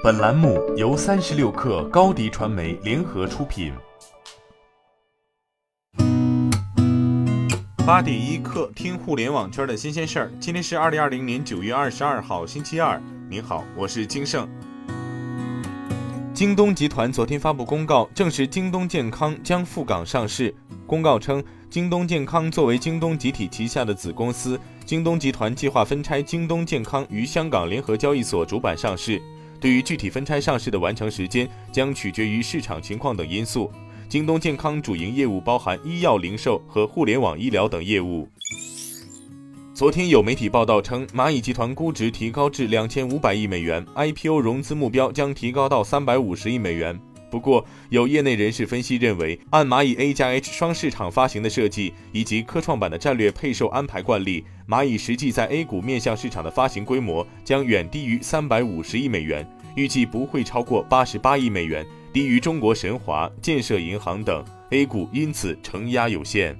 本栏目由三十六氪高低传媒联合出品。八点一刻，听互联网圈的新鲜事儿。今天是二零二零年九月二十二号，星期二。您好，我是金盛。京东集团昨天发布公告，证实京东健康将赴港上市。公告称，京东健康作为京东集体旗下的子公司，京东集团计划分拆京东健康于香港联合交易所主板上市。对于具体分拆上市的完成时间，将取决于市场情况等因素。京东健康主营业务包含医药零售和互联网医疗等业务。昨天有媒体报道称，蚂蚁集团估值提高至两千五百亿美元，IPO 融资目标将提高到三百五十亿美元。不过，有业内人士分析认为，按蚂蚁 A 加 H 双市场发行的设计以及科创板的战略配售安排惯例，蚂蚁实际在 A 股面向市场的发行规模将远低于三百五十亿美元，预计不会超过八十八亿美元，低于中国神华、建设银行等 A 股，因此承压有限。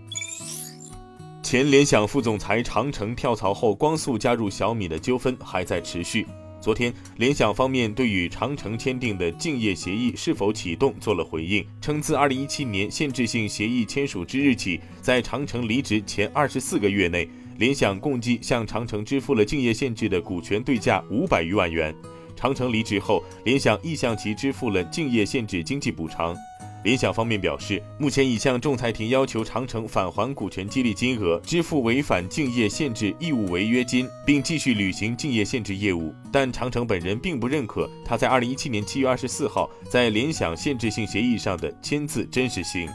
前联想副总裁长城跳槽后光速加入小米的纠纷还在持续。昨天，联想方面对与长城签订的竞业协议是否启动做了回应，称自2017年限制性协议签署之日起，在长城离职前二十四个月内，联想共计向长城支付了竞业限制的股权对价五百余万元。长城离职后，联想亦向其支付了竞业限制经济补偿。联想方面表示，目前已向仲裁庭要求长城返还股权激励金额，支付违反竞业限制义务违约金，并继续履行竞业限制业务。但长城本人并不认可他在二零一七年七月二十四号在联想限制性协议上的签字真实性。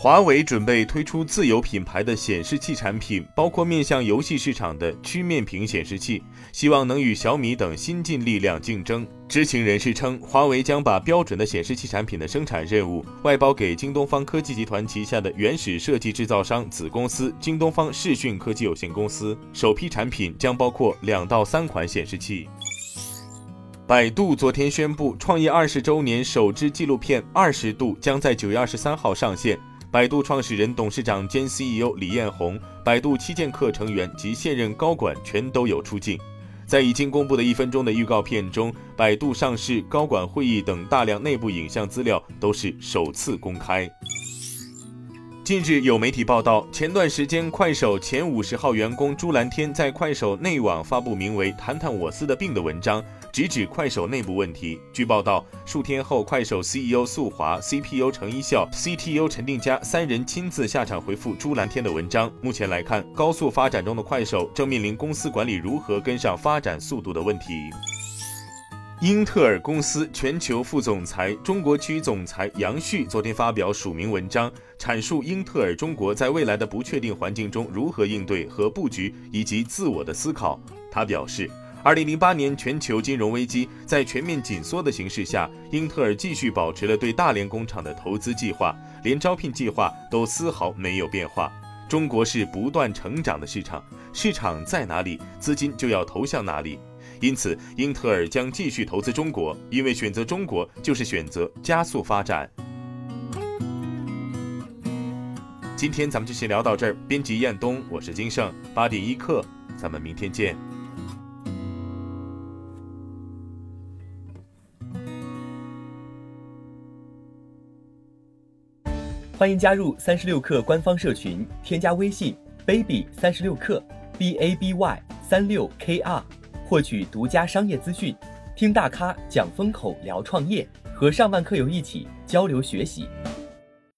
华为准备推出自有品牌的显示器产品，包括面向游戏市场的曲面屏显示器，希望能与小米等新晋力量竞争。知情人士称，华为将把标准的显示器产品的生产任务外包给京东方科技集团旗下的原始设计制造商子公司京东方视讯科技有限公司，首批产品将包括两到三款显示器。百度昨天宣布，创业二十周年首支纪录片《二十度》将在九月二十三号上线。百度创始人、董事长兼 CEO 李彦宏、百度七剑客成员及现任高管全都有出镜。在已经公布的一分钟的预告片中，百度上市、高管会议等大量内部影像资料都是首次公开。近日有媒体报道，前段时间快手前五十号员工朱蓝天在快手内网发布名为《谈谈我司的病》的文章。直指快手内部问题。据报道，数天后，快手 CEO 宿华、CPO 程一笑、CTO 陈定佳三人亲自下场回复朱蓝天的文章。目前来看，高速发展中的快手正面临公司管理如何跟上发展速度的问题。英特尔公司全球副总裁、中国区总裁杨旭昨天发表署名文章，阐述英特尔中国在未来的不确定环境中如何应对和布局，以及自我的思考。他表示。二零零八年全球金融危机，在全面紧缩的形势下，英特尔继续保持了对大连工厂的投资计划，连招聘计划都丝毫没有变化。中国是不断成长的市场，市场在哪里，资金就要投向哪里。因此，英特尔将继续投资中国，因为选择中国就是选择加速发展。今天咱们就先聊到这儿。编辑彦东，我是金盛，八点一刻，咱们明天见。欢迎加入三十六氪官方社群，添加微信 baby 三十六氪 b a b y 三六 k r，获取独家商业资讯，听大咖讲风口，聊创业，和上万客友一起交流学习。